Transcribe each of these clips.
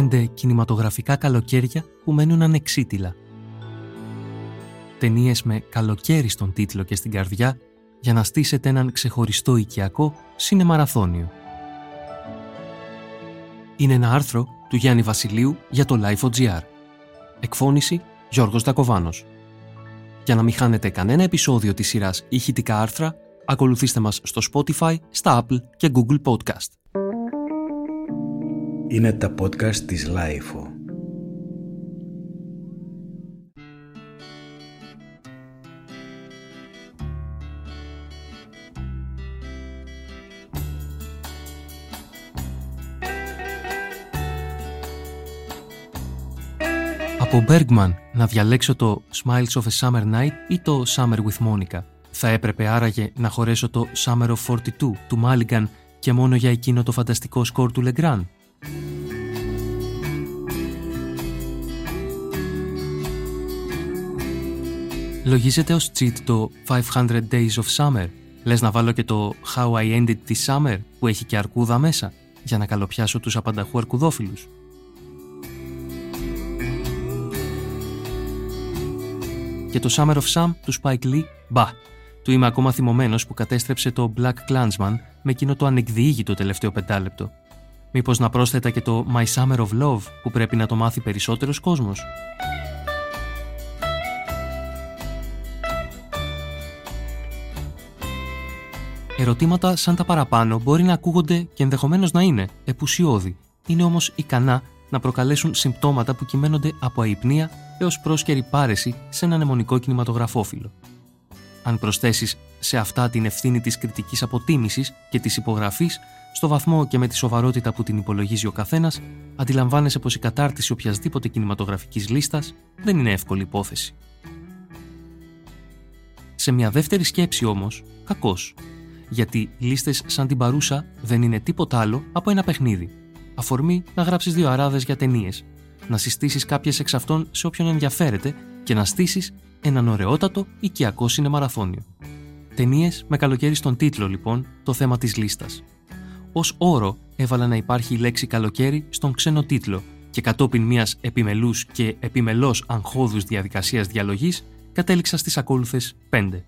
πέντε κινηματογραφικά καλοκαίρια που μένουν ανεξίτηλα. Ταινίες με καλοκαίρι στον τίτλο και στην καρδιά για να στήσετε έναν ξεχωριστό οικιακό σινεμαραθώνιο. Είναι ένα άρθρο του Γιάννη Βασιλείου για το Life.gr. Εκφώνηση Γιώργος Δακοβάνος. Για να μην χάνετε κανένα επεισόδιο της σειράς ηχητικά άρθρα, ακολουθήστε μας στο Spotify, στα Apple και Google Podcast. Είναι τα podcast της Lifeo. Από Bergman να διαλέξω το Smiles of a Summer Night ή το Summer with Monica. Θα έπρεπε άραγε να χωρέσω το Summer of 42 του Mulligan και μόνο για εκείνο το φανταστικό σκορ του Legrand. Λογίζεται ως cheat το 500 Days of Summer. Λες να βάλω και το How I Ended the Summer που έχει και αρκούδα μέσα για να καλοπιάσω τους απανταχού αρκουδόφιλους. Και το Summer of Sam του Spike Lee, μπα. Του είμαι ακόμα θυμωμένος που κατέστρεψε το Black Clansman με εκείνο το ανεκδιήγητο τελευταίο πεντάλεπτο. Μήπως να πρόσθετα και το My Summer of Love που πρέπει να το μάθει περισσότερος κόσμος. Ερωτήματα σαν τα παραπάνω μπορεί να ακούγονται και ενδεχομένως να είναι επουσιώδη. Είναι όμως ικανά να προκαλέσουν συμπτώματα που κυμαίνονται από αϊπνία έως πρόσκαιρη πάρεση σε έναν αιμονικό κινηματογραφόφιλο. Αν προσθέσεις σε αυτά την ευθύνη της κριτικής αποτίμησης και της υπογραφής, στο βαθμό και με τη σοβαρότητα που την υπολογίζει ο καθένας, αντιλαμβάνεσαι πως η κατάρτιση οποιασδήποτε κινηματογραφικής λίστας δεν είναι εύκολη υπόθεση. Σε μια δεύτερη σκέψη όμως, κακώ, γιατί λίστες σαν την παρούσα δεν είναι τίποτα άλλο από ένα παιχνίδι. Αφορμή να γράψεις δύο αράδες για ταινίες, να συστήσεις κάποιες εξ αυτών σε όποιον ενδιαφέρεται και να στήσεις έναν ωραιότατο οικιακό σινεμαραθώνιο. Ταινίες με καλοκαίρι στον τίτλο, λοιπόν, το θέμα της λίστας. Ως όρο έβαλα να υπάρχει η λέξη καλοκαίρι στον ξένο τίτλο και κατόπιν μιας επιμελούς και επιμελώς αγχώδους διαδικασίας διαλογής κατέληξα στις ακόλουθες 5.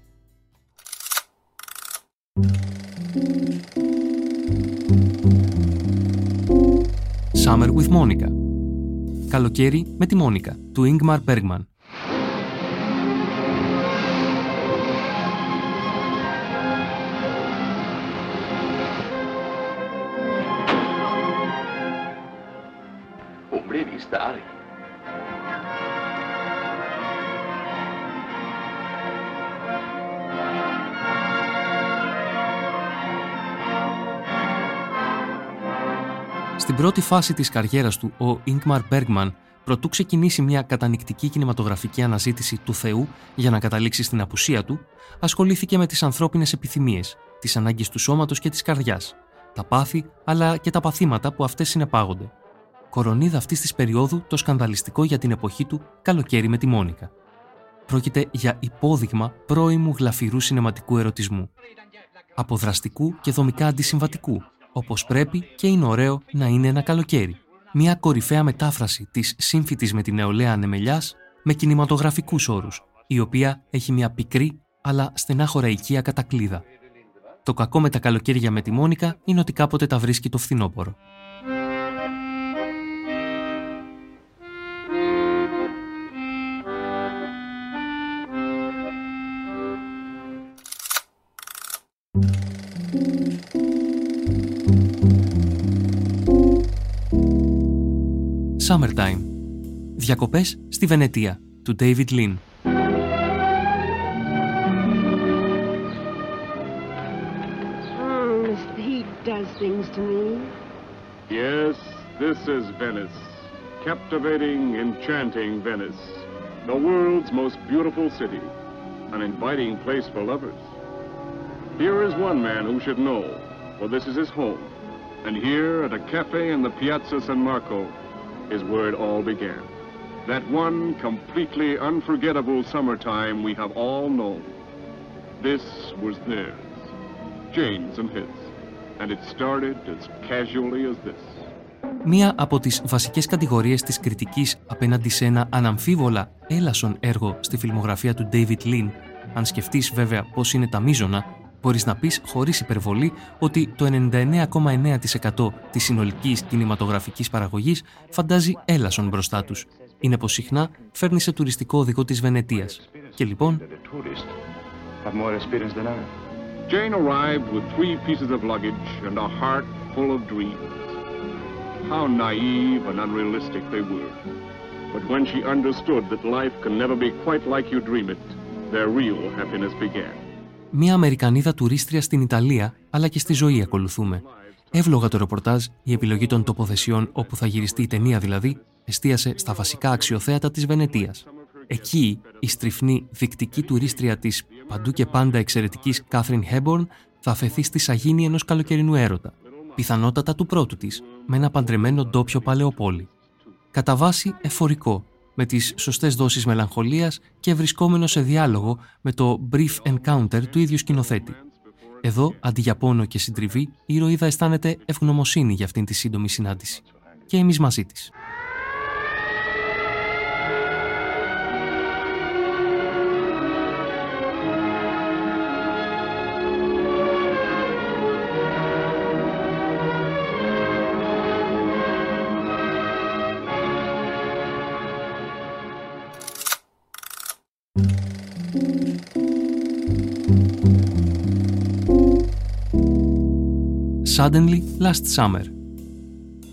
Summer with Monica Καλοκαίρι με τη Μόνικα του Ingmar Bergman Hombre, vista, Στην πρώτη φάση της καριέρας του, ο Ingmar Bergman προτού ξεκινήσει μια κατανικτική κινηματογραφική αναζήτηση του Θεού για να καταλήξει στην απουσία του, ασχολήθηκε με τις ανθρώπινες επιθυμίες, τις ανάγκες του σώματος και της καρδιάς, τα πάθη αλλά και τα παθήματα που αυτές συνεπάγονται. Κορονίδα αυτής της περίοδου το σκανδαλιστικό για την εποχή του καλοκαίρι με τη Μόνικα. Πρόκειται για υπόδειγμα πρώιμου γλαφυρού σινεματικού ερωτισμού. Αποδραστικού και δομικά αντισυμβατικού, Όπως πρέπει και είναι ωραίο να είναι ένα καλοκαίρι. Μια κορυφαία μετάφραση της σύμφυτης με την νεολαία ανεμελιάς με κινηματογραφικούς όρους, η οποία έχει μια πικρή αλλά στενάχωρα οικία κατακλίδα. Το κακό με τα καλοκαίρια με τη Μόνικα είναι ότι κάποτε τα βρίσκει το φθινόπωρο. Summertime. Διακοπές στη Βενετία του David Lynn. Yes, this is Venice. Captivating, enchanting Venice. The world's most beautiful city. An inviting place for lovers. Here is one man who should know, for this is his home. And here at a cafe in the Piazza San Marco, is where it all began. That one completely unforgettable summertime we have all known. This was theirs, Jane's and his, and it started as casually as this. Μία από τις βασικές κατηγορίες της κριτικής απέναντι σε ένα αναμφίβολα έλασον έργο στη φιλμογραφία του David Lean, αν σκεφτείς βέβαια πώς είναι τα μείζωνα, μπορείς να πεις χωρίς υπερβολή ότι το 99,9% της συνολικής κινηματογραφικής παραγωγής φαντάζει έλασον μπροστά τους. Είναι πως συχνά φέρνει σε τουριστικό οδηγό της Βενετίας. Και λοιπόν... Jane arrived with three pieces of luggage and a heart full of dreams. How naive and unrealistic they were. But when she understood that life can never be quite like you dream it, their real happiness began. Μία Αμερικανίδα τουρίστρια στην Ιταλία, αλλά και στη ζωή ακολουθούμε. Εύλογα το ρεπορτάζ, η επιλογή των τοποθεσιών όπου θα γυριστεί η ταινία δηλαδή, εστίασε στα βασικά αξιοθέατα της Βενετίας. Εκεί η στριφνή δεικτική τουρίστρια της παντού και πάντα εξαιρετικής Κάθριν Χέμπορν θα αφαιθεί στη σαγίνη ενός καλοκαιρινού έρωτα, πιθανότατα του πρώτου της, με ένα παντρεμένο ντόπιο παλαιοπόλη. Κατά βάση εφορικό, με τις σωστές δόσεις μελαγχολίας και βρισκόμενο σε διάλογο με το brief encounter του ίδιου σκηνοθέτη. Εδώ, αντί για πόνο και συντριβή, η ηρωίδα αισθάνεται ευγνωμοσύνη για αυτήν τη σύντομη συνάντηση. Και εμείς μαζί της. Suddenly Last Summer.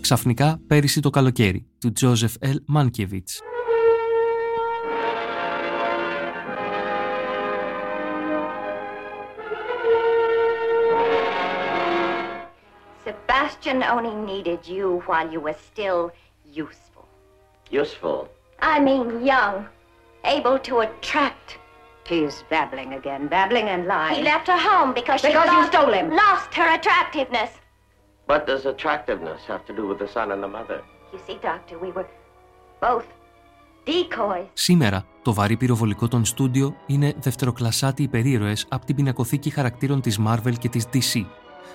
Ξαφνικά πέρυσι το καλοκαίρι του Joseph L. Mankiewicz. Sebastian only needed you while you were still useful. Useful? I mean young, able to attract. He's babbling again, babbling and lying. He left her home because, she Because you lost, stole him. lost her attractiveness. What does attractiveness have to do with the son and the mother? You see, Doctor, we were both decoys. Σήμερα, το βαρύ πυροβολικό των στούντιο είναι δευτεροκλασσάτι υπερήρωες από την πινακοθήκη χαρακτήρων της Marvel και της DC.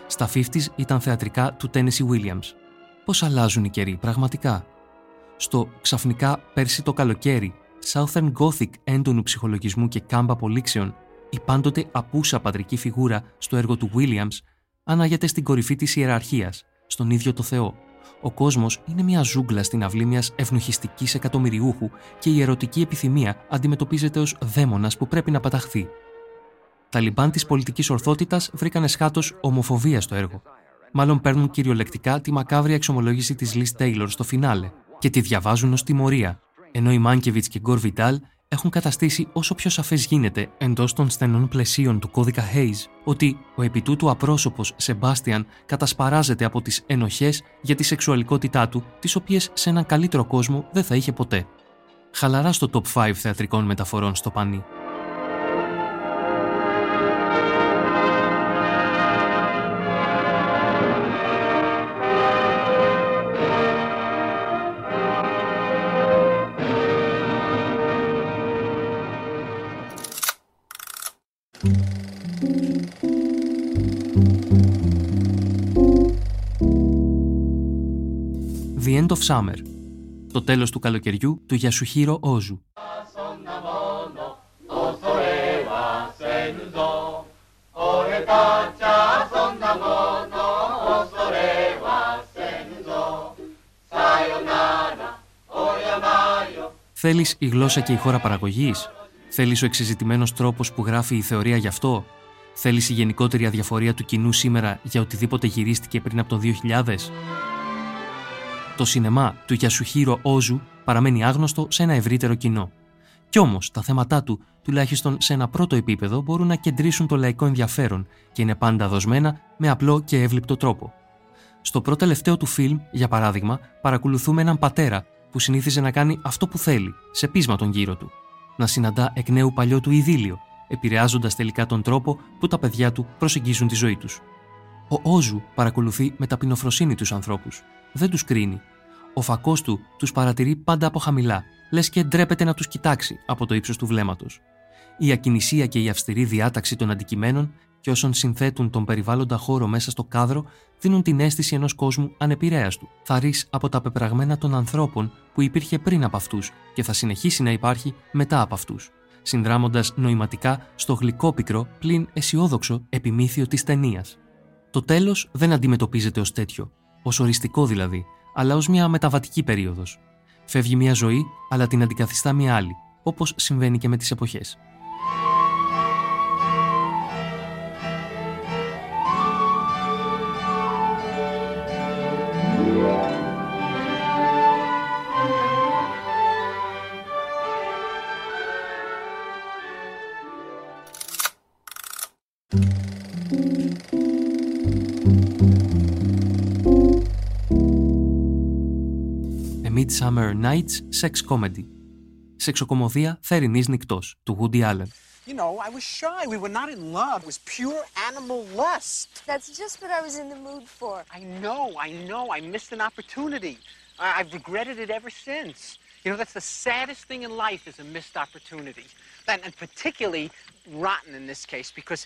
Στα 50s ήταν θεατρικά του Tennessee Williams. Πώς αλλάζουν οι καιροί, πραγματικά. Στο ξαφνικά πέρσι το καλοκαίρι, Southern Gothic έντονου ψυχολογισμού και κάμπα απολύξεων, η πάντοτε απούσα πατρική φιγούρα στο έργο του Williams ανάγεται στην κορυφή της ιεραρχίας, στον ίδιο το Θεό. Ο κόσμος είναι μια ζούγκλα στην αυλή μιας ευνοχιστικής εκατομμυριούχου και η ερωτική επιθυμία αντιμετωπίζεται ως δαίμονας που πρέπει να παταχθεί. Τα λιμπάν της πολιτικής ορθότητας βρήκαν εσχάτως ομοφοβία στο έργο. Μάλλον παίρνουν κυριολεκτικά τη μακάβρια εξομολόγηση της Liz Taylor στο φινάλε και τη διαβάζουν ως τιμωρία, ενώ οι Μάνκεβιτς και Γκορ Βιντάλ έχουν καταστήσει όσο πιο σαφές γίνεται εντός των στενών πλαισίων του κώδικα Hayes ότι ο επιτούτου απρόσωπος Σεμπάστιαν κατασπαράζεται από τις ενοχές για τη σεξουαλικότητά του, τις οποίες σε έναν καλύτερο κόσμο δεν θα είχε ποτέ. Χαλαρά στο top 5 θεατρικών μεταφορών στο πανί. The End of Summer. Το τέλος του καλοκαιριού του Γιασουχίρο Όζου. Θέλεις η γλώσσα και η χώρα παραγωγής; Θέλεις ο εξεζητημένος τρόπος που γράφει η θεωρία γι' αυτό; Θέλεις η γενικότερη αδιαφορία του κοινού σήμερα για οτιδήποτε γυρίστηκε πριν από το 2000? Το σινεμά του Γιασουχίρο Όζου παραμένει άγνωστο σε ένα ευρύτερο κοινό. Κι όμως τα θέματα του, τουλάχιστον σε ένα πρώτο επίπεδο, μπορούν να κεντρήσουν το λαϊκό ενδιαφέρον και είναι πάντα δοσμένα με απλό και εύληπτο τρόπο. Στο πρώτο τελευταίο του φιλμ, για παράδειγμα, παρακολουθούμε έναν πατέρα που συνήθιζε να κάνει αυτό που θέλει, σε πείσμα τον γύρο του. Να συναντά εκ νέου παλιό του idήλιο, επηρεάζοντας τελικά τον τρόπο που τα παιδιά του προσεγγίζουν τη ζωή τους. Ο Όζου παρακολουθεί με ταπεινοφροσύνη τους ανθρώπους. Δεν τους κρίνει. Ο φακός του τους παρατηρεί πάντα από χαμηλά, λες και ντρέπεται να τους κοιτάξει από το ύψος του βλέμματος. Η ακινησία και η αυστηρή διάταξη των αντικειμένων και όσων συνθέτουν τον περιβάλλοντα χώρο μέσα στο κάδρο δίνουν την αίσθηση ενός κόσμου ανεπηρέαστου, θαρής από τα πεπραγμένα των ανθρώπων που υπήρχε πριν από αυτούς και θα συνεχίσει να υπάρχει μετά από αυτούς, συνδράμοντας νοηματικά στο γλυκόπικρο πλην αισιόδοξο επιμήθειο της ταινίας. Το τέλος δεν αντιμετωπίζεται ως τέτοιο, ως οριστικό δηλαδή, αλλά ως μια μεταβατική περίοδος. Φεύγει μια ζωή, αλλά την αντικαθιστά μια άλλη, όπως συμβαίνει και με τις εποχές. Midsummer Nights Sex Comedy. Σεξοκομωδία θερινής νυχτός του Woody Allen. You know, I was shy. We were not in love. It was pure animal lust. That's just what I was in the mood for. I know, I know. I missed an opportunity. I- I've regretted it ever since. You know, that's the saddest thing in life is a missed opportunity. And, and particularly rotten in this case because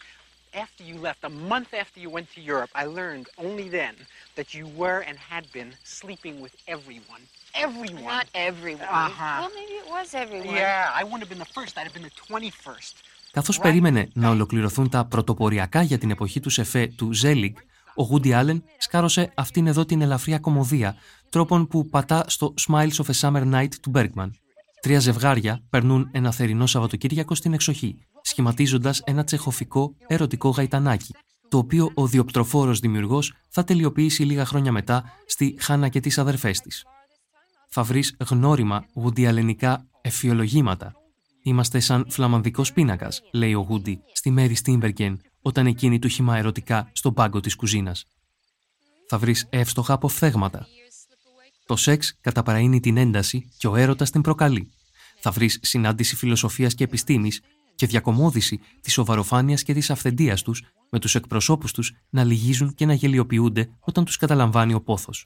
after you left, a month after you went to Europe, I learned only then that you were and had been sleeping with everyone. Everyone. Not everyone. Uh-huh. Well, maybe it was everyone. Yeah, I wouldn't have been the first. I'd have been the 21st. Καθώς περίμενε να ολοκληρωθούν τα πρωτοποριακά για την εποχή του σεφέ του Ζέλιγκ, ο Woody Allen σκάρωσε αυτήν εδώ την ελαφριά κομμωδία, τρόπον που πατά στο Smiles of a Summer Night του Bergman. Τρία ζευγάρια περνούν ένα θερινό Σαββατοκύριακο στην εξοχή, σχηματίζοντας ένα τσεχοφικό ερωτικό γαϊτανάκι, το οποίο ο διοπτροφόρο δημιουργός θα τελειοποιήσει λίγα χρόνια μετά στη Χάνα και τις αδερφές της. Θα βρεις γνώριμα γουντιαλενικά εφιολογήματα. Είμαστε σαν φλαμανδικός πίνακας, λέει ο Γούντι στη Μέρι Στίμπεργκεν όταν εκείνη του χυμά ερωτικά στον πάγκο της κουζίνας. Θα βρεις εύστοχα αποφθέγματα. Το σεξ καταπραίνει την ένταση και ο έρωτας την προκαλεί. Θα βρεις συνάντηση φιλοσοφίας και επιστήμης και διακομόδηση της σοβαροφάνειας και της αυθεντίας τους με τους εκπροσώπους τους να λυγίζουν και να γελιοποιούνται όταν τους καταλαμβάνει ο πόθος.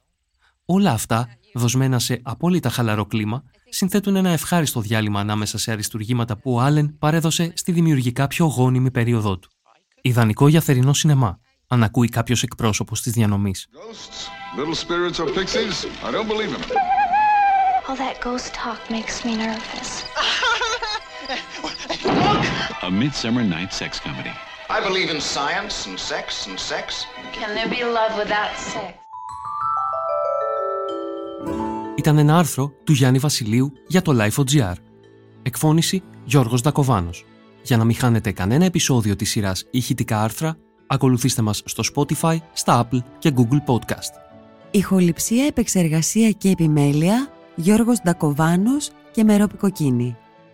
Όλα αυτά, δοσμένα σε απόλυτα χαλαρό κλίμα, συνθέτουν ένα ευχάριστο διάλειμμα ανάμεσα σε αριστουργήματα που ο Άλεν παρέδωσε στη δημιουργικά πιο γόνιμη περίοδό του. Ιδανικό για θερινό σινεμά, αν ακούει κάποιος εκπρόσωπος της διανομής. Ghosts, little spirits or pixies, I don't believe in them. All that ghost talk makes me nervous. A Midsummer Night Sex Comedy. I believe in science and sex and sex. Can there be love without sex? Ήταν ένα άρθρο του Γιάννη Βασιλείου για το Life.gr. Εκφώνηση Γιώργος Δακοβάνος. Για να μην χάνετε κανένα επεισόδιο της σειράς ηχητικά άρθρα, ακολουθήστε μας στο Spotify, στα Apple και Google Podcast. Ηχοληψία, επεξεργασία και επιμέλεια Γιώργος Ντακοβάνος και Μερόπη Κοκκίνη.